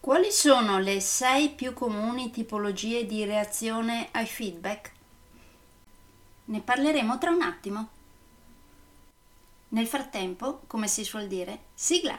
Quali sono le sei più comuni tipologie di reazione ai feedback? Ne parleremo tra un attimo. Nel frattempo, come si suol dire, sigla!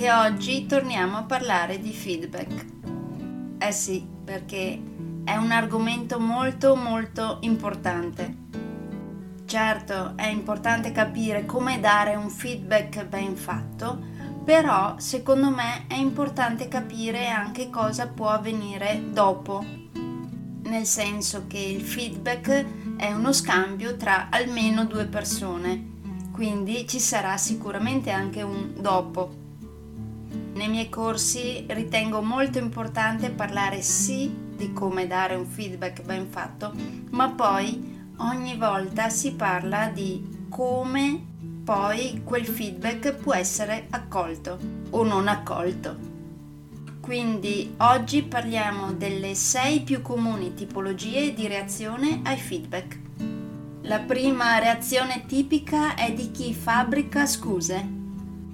Anche oggi torniamo a parlare di feedback. Eh sì, perché è un argomento molto molto importante. Certo, è importante capire come dare un feedback ben fatto, però secondo me è importante capire anche cosa può avvenire dopo. Nel senso che il feedback è uno scambio tra almeno due persone, quindi ci sarà sicuramente anche un dopo. Nei miei corsi ritengo molto importante parlare sì di come dare un feedback ben fatto, ma poi ogni volta si parla di come poi quel feedback può essere accolto o non accolto. Quindi oggi parliamo delle sei più comuni tipologie di reazione ai feedback. La prima reazione tipica è di chi fabbrica scuse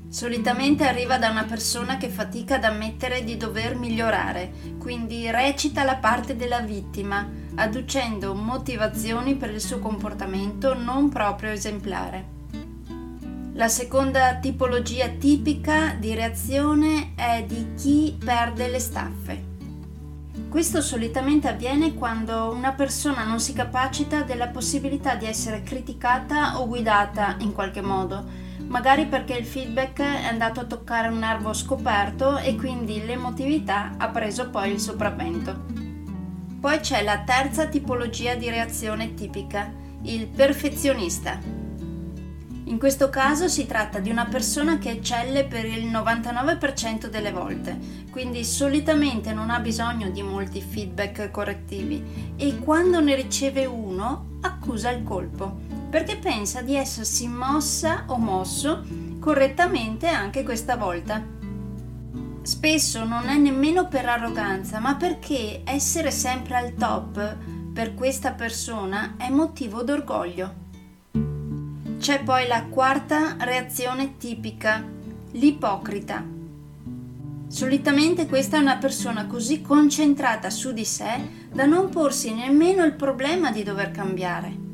Solitamente arriva da una persona che fatica ad ammettere di dover migliorare, quindi recita la parte della vittima, adducendo motivazioni per il suo comportamento non proprio esemplare. La seconda tipologia tipica di reazione è di chi perde le staffe. Questo solitamente avviene quando una persona non si capacita della possibilità di essere criticata o guidata in qualche modo, magari perché il feedback è andato a toccare un nervo scoperto e quindi l'emotività ha preso poi il sopravvento. Poi c'è la terza tipologia di reazione tipica, il perfezionista. In questo caso si tratta di una persona che eccelle per il 99% delle volte, quindi solitamente non ha bisogno di molti feedback correttivi e quando ne riceve uno accusa il colpo perché pensa di essersi mossa o mosso correttamente anche questa volta. Spesso non è nemmeno per arroganza, ma perché essere sempre al top per questa persona è motivo d'orgoglio. C'è poi la quarta reazione tipica, l'ipocrita. Solitamente questa è una persona così concentrata su di sé da non porsi nemmeno il problema di dover cambiare.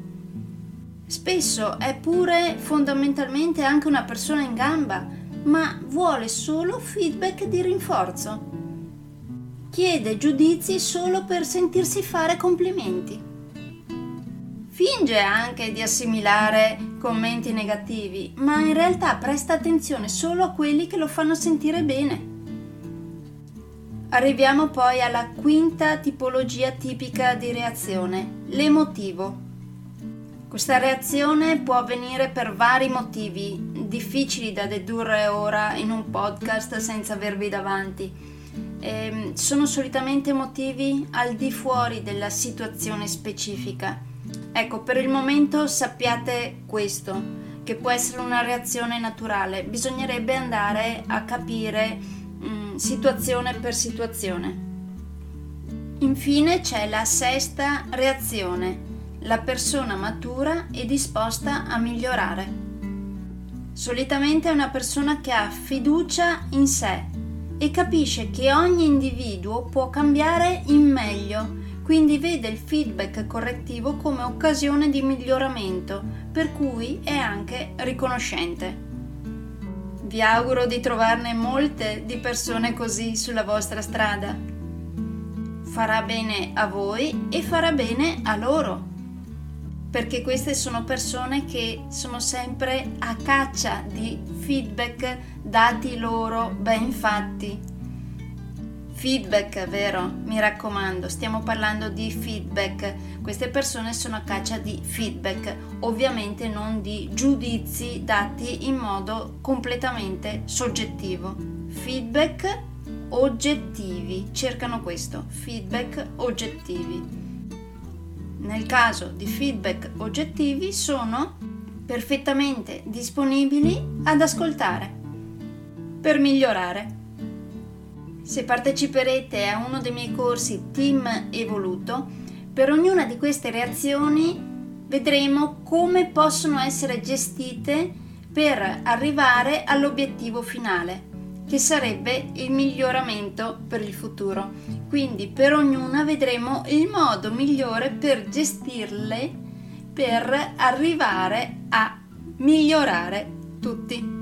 Spesso è pure fondamentalmente anche una persona in gamba, ma vuole solo feedback di rinforzo. Chiede giudizi solo per sentirsi fare complimenti. Finge anche di assimilare commenti negativi, ma in realtà presta attenzione solo a quelli che lo fanno sentire bene. Arriviamo poi alla quinta tipologia tipica di reazione, l'emotivo. Questa reazione può avvenire per vari motivi, difficili da dedurre ora in un podcast senza avervi davanti. E ehm, sono solitamente motivi al di fuori della situazione specifica. Ecco, per il momento sappiate questo, che può essere una reazione naturale, bisognerebbe andare a capire mh, mm, situazione per situazione. Infine c'è la sesta reazione, la persona matura e disposta a migliorare. Solitamente è una persona che ha fiducia in sé e capisce che ogni individuo può cambiare in meglio, quindi vede il feedback correttivo come occasione di miglioramento, per cui è anche riconoscente. Vi auguro di trovarne molte di persone così sulla vostra strada. Farà bene a voi e farà bene a loro perché queste sono persone che sono sempre a caccia di feedback dati loro ben fatti. Feedback, vero? Mi raccomando, stiamo parlando di feedback. Queste persone sono a caccia di feedback, ovviamente non di giudizi dati in modo completamente soggettivo. Feedback oggettivi, cercano questo, feedback oggettivi nel caso di feedback oggettivi sono perfettamente disponibili ad ascoltare per migliorare. Se parteciperete a uno dei miei corsi Team Evoluto, per ognuna di queste reazioni vedremo come possono essere gestite per arrivare all'obiettivo finale che sarebbe il miglioramento per il futuro. Quindi per ognuna vedremo il modo migliore per gestirle per arrivare a migliorare tutti.